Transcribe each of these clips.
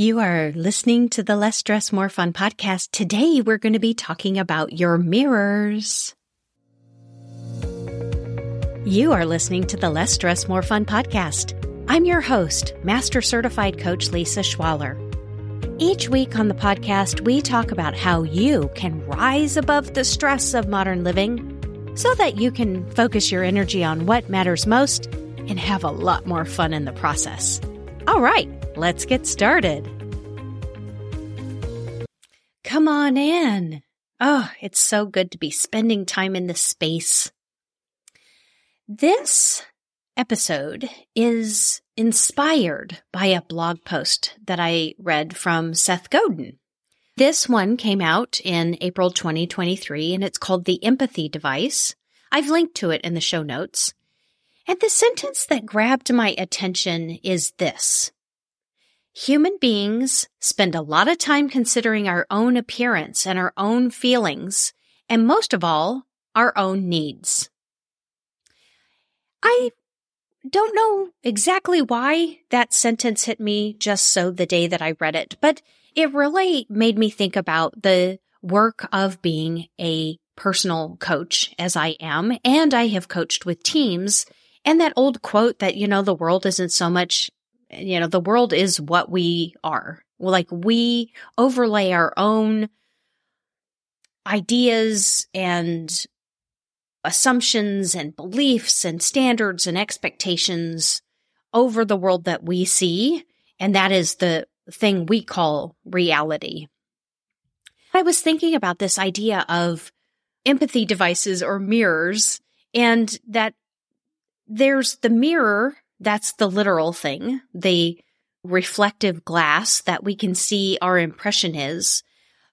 You are listening to the Less Stress, More Fun podcast. Today, we're going to be talking about your mirrors. You are listening to the Less Stress, More Fun podcast. I'm your host, Master Certified Coach Lisa Schwaller. Each week on the podcast, we talk about how you can rise above the stress of modern living so that you can focus your energy on what matters most and have a lot more fun in the process. All right, let's get started. Come on in. Oh, it's so good to be spending time in this space. This episode is inspired by a blog post that I read from Seth Godin. This one came out in April 2023 and it's called The Empathy Device. I've linked to it in the show notes. And the sentence that grabbed my attention is this. Human beings spend a lot of time considering our own appearance and our own feelings, and most of all, our own needs. I don't know exactly why that sentence hit me just so the day that I read it, but it really made me think about the work of being a personal coach as I am, and I have coached with teams and that old quote that, you know, the world isn't so much, you know, the world is what we are. Like we overlay our own ideas and assumptions and beliefs and standards and expectations over the world that we see. And that is the thing we call reality. I was thinking about this idea of empathy devices or mirrors and that there's the mirror. That's the literal thing, the reflective glass that we can see our impression is,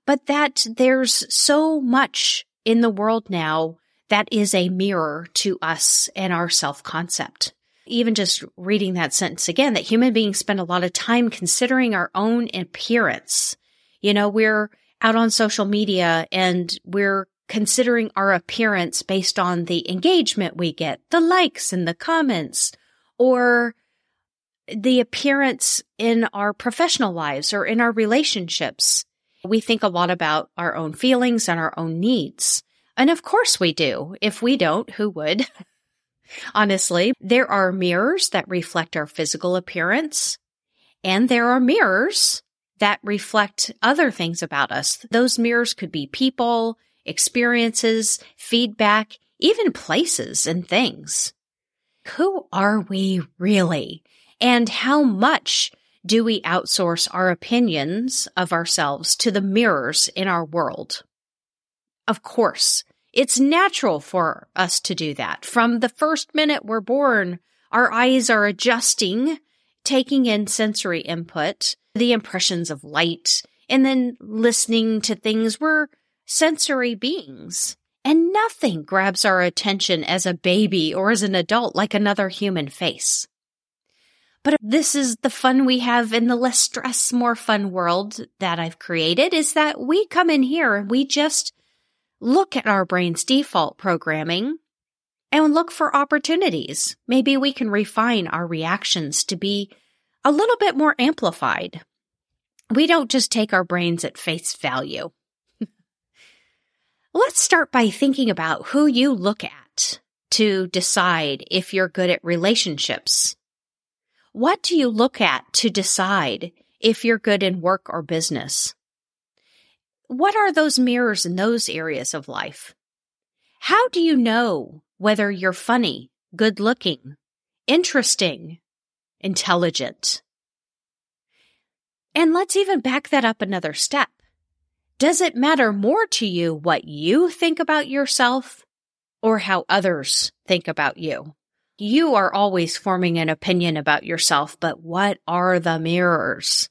but that there's so much in the world now that is a mirror to us and our self concept. Even just reading that sentence again, that human beings spend a lot of time considering our own appearance. You know, we're out on social media and we're considering our appearance based on the engagement we get, the likes and the comments, or the appearance in our professional lives or in our relationships. We think a lot about our own feelings and our own needs. And of course we do. If we don't, who would? Honestly, there are mirrors that reflect our physical appearance and there are mirrors that reflect other things about us. Those mirrors could be people, experiences, feedback, even places and things. Who are we really? And how much do we outsource our opinions of ourselves to the mirrors in our world? Of course, it's natural for us to do that. From the first minute we're born, our eyes are adjusting, taking in sensory input, the impressions of light, and then listening to things we're sensory beings. And nothing grabs our attention as a baby or as an adult like another human face. But this is the fun we have in the less stress, more fun world that I've created is that we come in here and we just look at our brain's default programming and look for opportunities. Maybe we can refine our reactions to be a little bit more amplified. We don't just take our brains at face value. Let's start by thinking about who you look at to decide if you're good at relationships. What do you look at to decide if you're good in work or business? What are those mirrors in those areas of life? How do you know whether you're funny, good looking, interesting, intelligent? And let's even back that up another step. Does it matter more to you what you think about yourself or how others think about you? You are always forming an opinion about yourself, but what are the mirrors?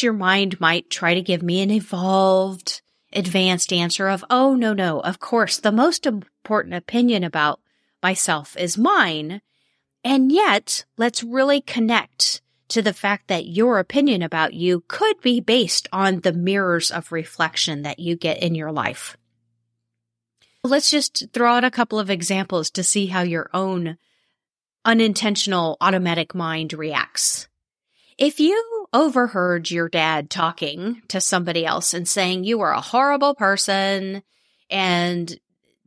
Your mind might try to give me an evolved, advanced answer of, oh, no, no, of course, the most important opinion about myself is mine. And yet, let's really connect to the fact that your opinion about you could be based on the mirrors of reflection that you get in your life. Let's just throw out a couple of examples to see how your own unintentional automatic mind reacts. If you overheard your dad talking to somebody else and saying you are a horrible person and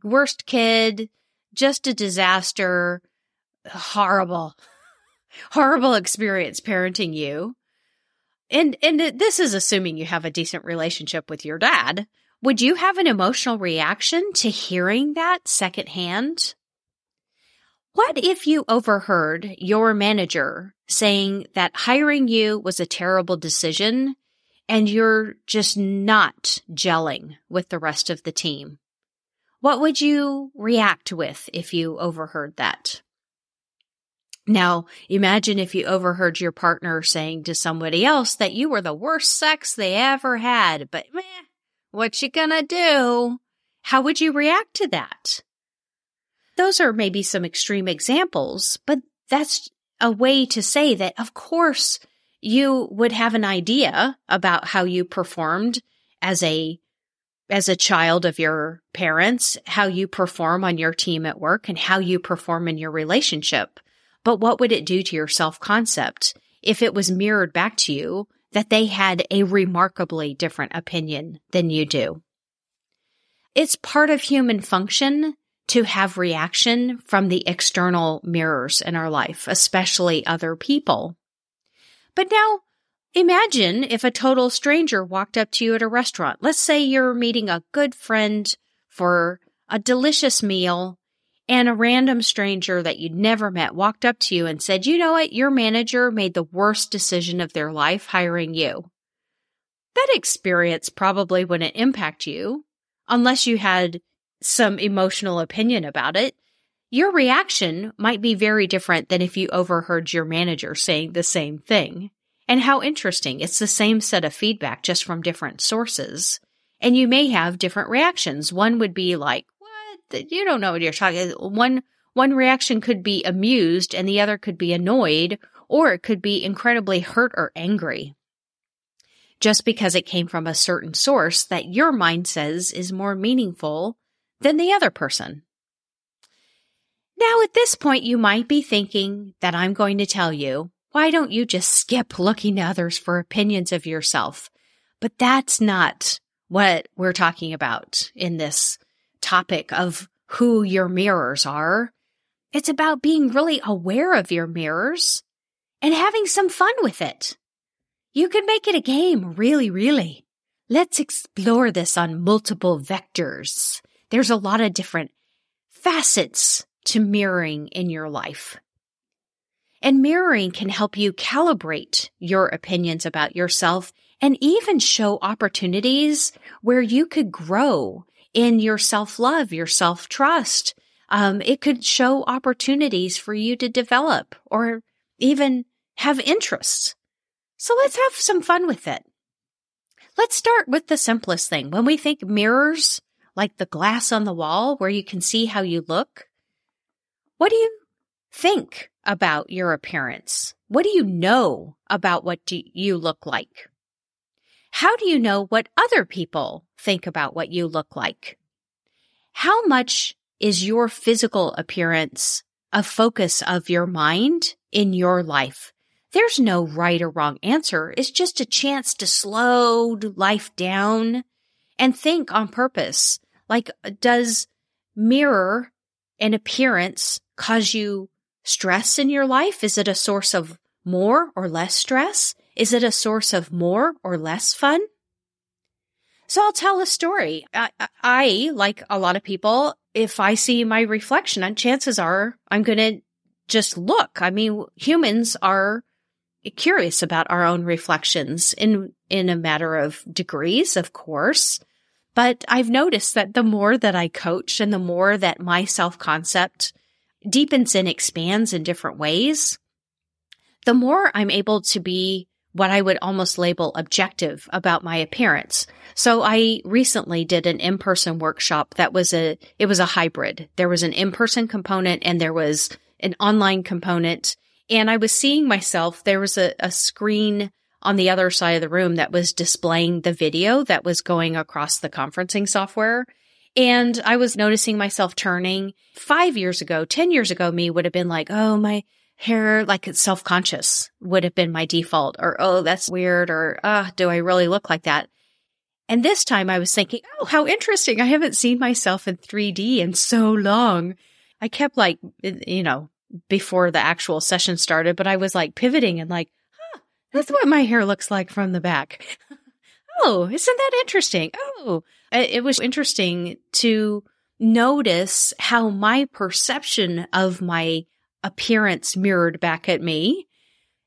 worst kid, just a disaster, horrible, horrible experience parenting you. And and this is assuming you have a decent relationship with your dad. Would you have an emotional reaction to hearing that secondhand? What if you overheard your manager saying that hiring you was a terrible decision and you're just not gelling with the rest of the team? What would you react with if you overheard that? Now, imagine if you overheard your partner saying to somebody else that you were the worst sex they ever had, but meh, what you gonna do? How would you react to that? Those are maybe some extreme examples, but that's a way to say that, of course, you would have an idea about how you performed as a as a child of your parents, how you perform on your team at work and how you perform in your relationship. But what would it do to your self concept if it was mirrored back to you that they had a remarkably different opinion than you do? It's part of human function to have reaction from the external mirrors in our life, especially other people. But now Imagine if a total stranger walked up to you at a restaurant. Let's say you're meeting a good friend for a delicious meal and a random stranger that you'd never met walked up to you and said, you know what? Your manager made the worst decision of their life hiring you. That experience probably wouldn't impact you unless you had some emotional opinion about it. Your reaction might be very different than if you overheard your manager saying the same thing. And how interesting. It's the same set of feedback just from different sources. And you may have different reactions. One would be like? You don't know what you're talking. One, one reaction could be amused and the other could be annoyed or it could be incredibly hurt or angry. Just because it came from a certain source that your mind says is more meaningful than the other person. Now, at this point, you might be thinking that I'm going to tell you why don't you just skip looking to others for opinions of yourself? But that's not what we're talking about in this topic of who your mirrors are. It's about being really aware of your mirrors and having some fun with it. You can make it a game, really, really. Let's explore this on multiple vectors. There's a lot of different facets to mirroring in your life. And mirroring can help you calibrate your opinions about yourself and even show opportunities where you could grow in your self love, your self trust. Um, it could show opportunities for you to develop or even have interests. So let's have some fun with it. Let's start with the simplest thing. When we think mirrors, like the glass on the wall where you can see how you look, what do you think about your appearance? What do you know about what do you look like? How do you know what other people think about what you look like? How much is your physical appearance a focus of your mind in your life? There's no right or wrong answer. It's just a chance to slow life down and think on purpose. Like, does mirror and appearance cause you stress in your life? Is it a source of more or less stress? Is it a source of more or less fun? So I'll tell a story. I, I, like a lot of people, if I see my reflection, and chances are I'm going to just look. I mean, humans are curious about our own reflections in, in a matter of degrees, of course. But I've noticed that the more that I coach and the more that my self concept deepens and expands in different ways, the more I'm able to be what I would almost label objective about my appearance. So I recently did an in-person workshop that was a, it was a hybrid. There was an in-person component and there was an online component. And I was seeing myself, there was a, a screen on the other side of the room that was displaying the video that was going across the conferencing software. And I was noticing myself turning five years ago, 10 years ago, me would have been like, Oh, my, hair like it's self conscious would have been my default or, oh, that's weird or, ah, uh, do I really look like that? And this time I was thinking, oh, how interesting. I haven't seen myself in 3D in so long. I kept like, you know, before the actual session started, but I was like pivoting and like, huh, that's what my hair looks like from the back. oh, isn't that interesting? Oh, it was interesting to notice how my perception of my appearance mirrored back at me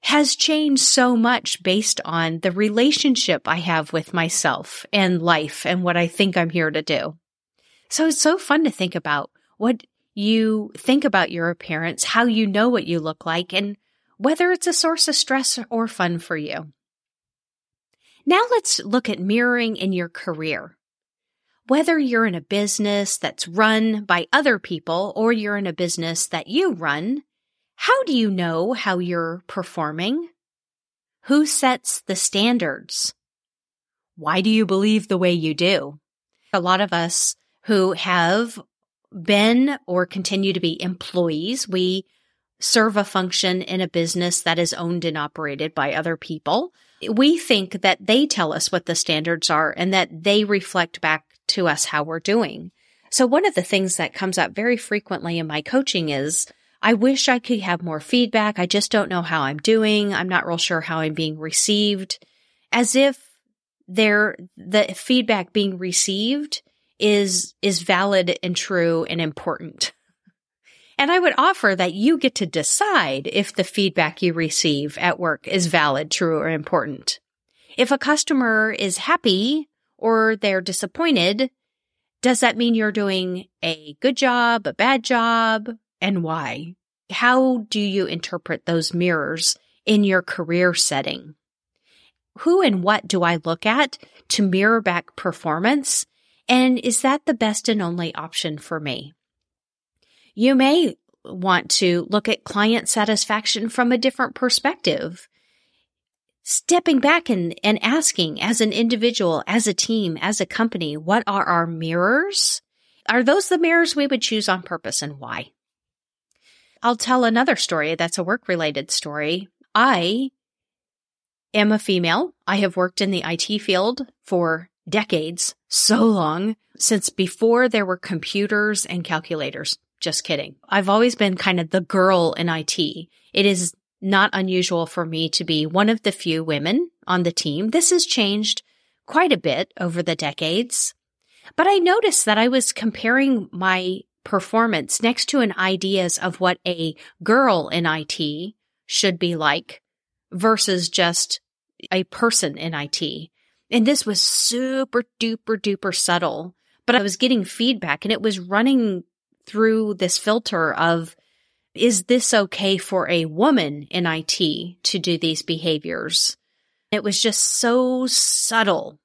has changed so much based on the relationship I have with myself and life and what I think I'm here to do. So it's so fun to think about what you think about your appearance, how you know what you look like, and whether it's a source of stress or fun for you. Now let's look at mirroring in your career. Whether you're in a business that's run by other people or you're in a business that you run, how do you know how you're performing? Who sets the standards? Why do you believe the way you do? A lot of us who have been or continue to be employees, we serve a function in a business that is owned and operated by other people. We think that they tell us what the standards are and that they reflect back to us how we're doing. So one of the things that comes up very frequently in my coaching is I wish I could have more feedback. I just don't know how I'm doing. I'm not real sure how I'm being received. As if there, the feedback being received is, is valid and true and important. And I would offer that you get to decide if the feedback you receive at work is valid, true, or important. If a customer is happy or they're disappointed, does that mean you're doing a good job, a bad job, and why? How do you interpret those mirrors in your career setting? Who and what do I look at to mirror back performance? And is that the best and only option for me? You may want to look at client satisfaction from a different perspective. Stepping back and, and asking as an individual, as a team, as a company, what are our mirrors? Are those the mirrors we would choose on purpose and why? I'll tell another story that's a work related story. I am a female. I have worked in the IT field for decades, so long, since before there were computers and calculators. Just kidding. I've always been kind of the girl in IT. It is not unusual for me to be one of the few women on the team. This has changed quite a bit over the decades. But I noticed that I was comparing my performance next to an ideas of what a girl in IT should be like versus just a person in IT. And this was super duper duper subtle, but I was getting feedback and it was running through this filter of, is this okay for a woman in IT to do these behaviors? It was just so subtle.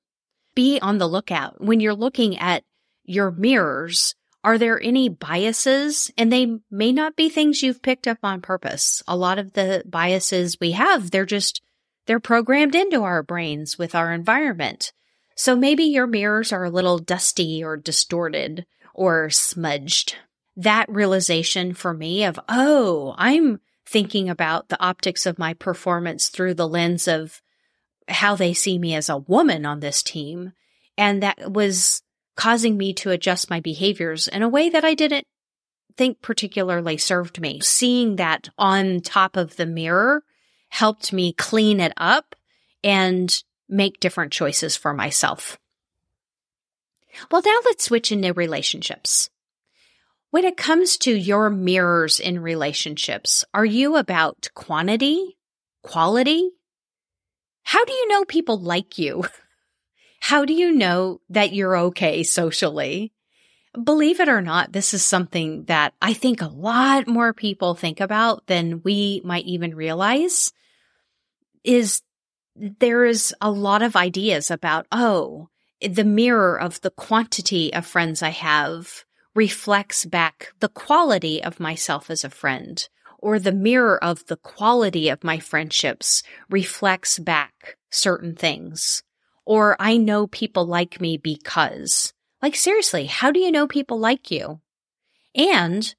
Be on the lookout when you're looking at your mirrors are there any biases? And they may not be things you've picked up on purpose. A lot of the biases we have, they're just, they're programmed into our brains with our environment. So maybe your mirrors are a little dusty or distorted or smudged. That realization for me of, oh, I'm thinking about the optics of my performance through the lens of how they see me as a woman on this team. And that was causing me to adjust my behaviors in a way that I didn't think particularly served me. Seeing that on top of the mirror helped me clean it up and make different choices for myself. Well, now let's switch into relationships. When it comes to your mirrors in relationships, are you about quantity, quality? How do you know people like you? How do you know that you're okay socially? Believe it or not, this is something that I think a lot more people think about than we might even realize is there is a lot of ideas about, oh, the mirror of the quantity of friends I have reflects back the quality of myself as a friend, or the mirror of the quality of my friendships reflects back certain things or I know people like me because. Like, seriously, how do you know people like you? And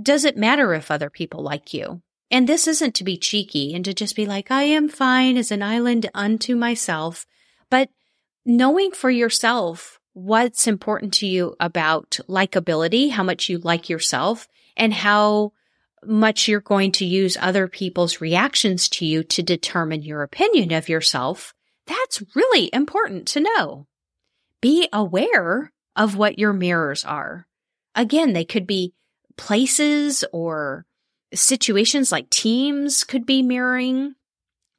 does it matter if other people like you? And this isn't to be cheeky and to just be like, I am fine as an island unto myself, but knowing for yourself what's important to you about likability, how much you like yourself and how much you're going to use other people's reactions to you to determine your opinion of yourself. That's really important to know. Be aware of what your mirrors are. Again, they could be places or situations like teams could be mirroring,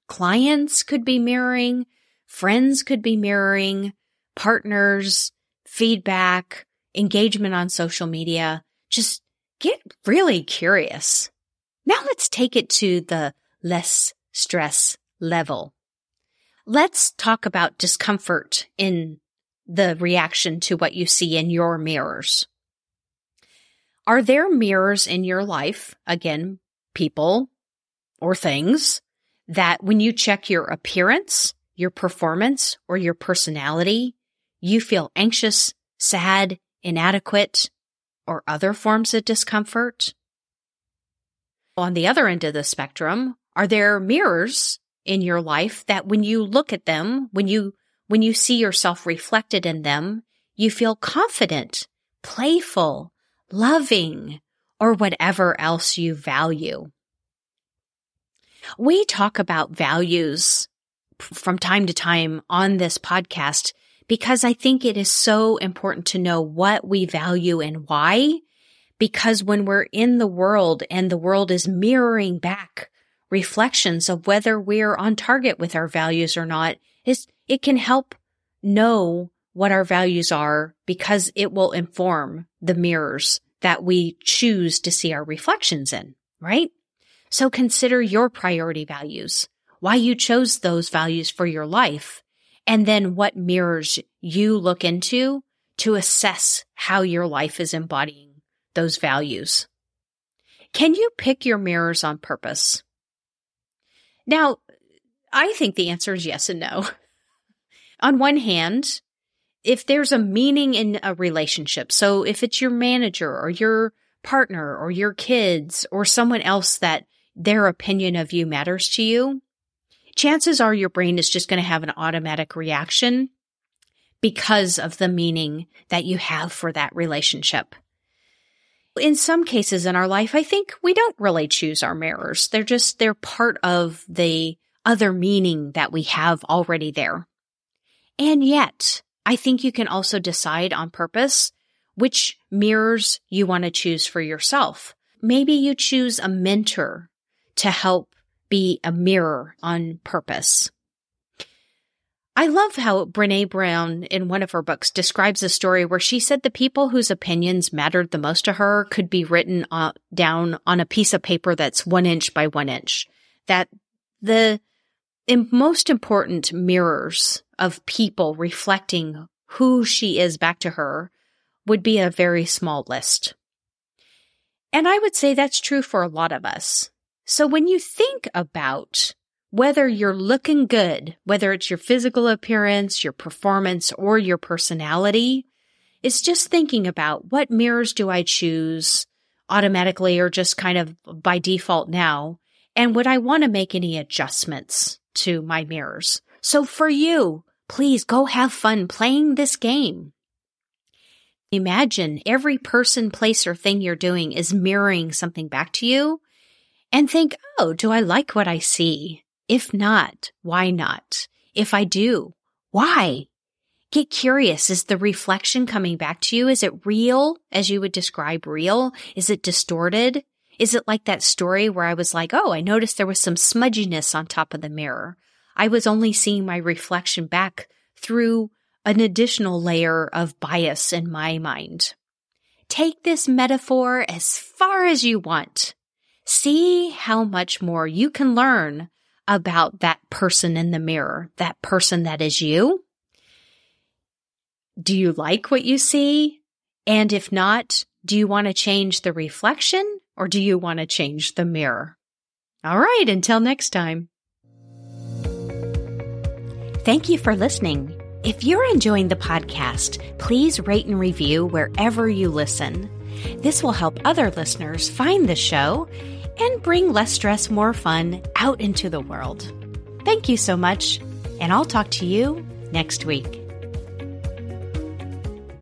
clients could be mirroring, friends could be mirroring, partners, feedback, engagement on social media. Just get really curious. Now let's take it to the less stress level. Let's talk about discomfort in the reaction to what you see in your mirrors. Are there mirrors in your life, again, people or things, that when you check your appearance, your performance, or your personality, you feel anxious, sad, inadequate, or other forms of discomfort? On the other end of the spectrum, are there mirrors in your life that when you look at them, when you when you see yourself reflected in them, you feel confident, playful, loving, or whatever else you value. We talk about values from time to time on this podcast because I think it is so important to know what we value and why. Because when we're in the world and the world is mirroring back reflections of whether we're on target with our values or not, is it can help know what our values are because it will inform the mirrors that we choose to see our reflections in, right? So consider your priority values, why you chose those values for your life, and then what mirrors you look into to assess how your life is embodying those values. Can you pick your mirrors on purpose? Now, I think the answer is yes and no. On one hand, if there's a meaning in a relationship, so if it's your manager or your partner or your kids or someone else that their opinion of you matters to you, chances are your brain is just going to have an automatic reaction because of the meaning that you have for that relationship. In some cases in our life, I think we don't really choose our mirrors. They're just, they're part of the other meaning that we have already there. And yet, I think you can also decide on purpose which mirrors you want to choose for yourself. Maybe you choose a mentor to help be a mirror on purpose. I love how Brene Brown in one of her books describes a story where she said the people whose opinions mattered the most to her could be written uh, down on a piece of paper that's one inch by one inch. That the most important mirrors of people reflecting who she is back to her would be a very small list. And I would say that's true for a lot of us. So when you think about whether you're looking good, whether it's your physical appearance, your performance, or your personality, it's just thinking about what mirrors do I choose automatically or just kind of by default now? And would I want to make any adjustments to my mirrors? So for you, Please go have fun playing this game. Imagine every person, place, or thing you're doing is mirroring something back to you and think, oh, do I like what I see? If not, why not? If I do, why? Get curious. Is the reflection coming back to you? Is it real as you would describe real? Is it distorted? Is it like that story where I was like, oh, I noticed there was some smudginess on top of the mirror? I was only seeing my reflection back through an additional layer of bias in my mind. Take this metaphor as far as you want. See how much more you can learn about that person in the mirror, that person that is you. Do you like what you see? And if not, do you want to change the reflection or do you want to change the mirror? All right, until next time. Thank you for listening. If you're enjoying the podcast, please rate and review wherever you listen. This will help other listeners find the show and bring less stress, more fun out into the world. Thank you so much, and I'll talk to you next week.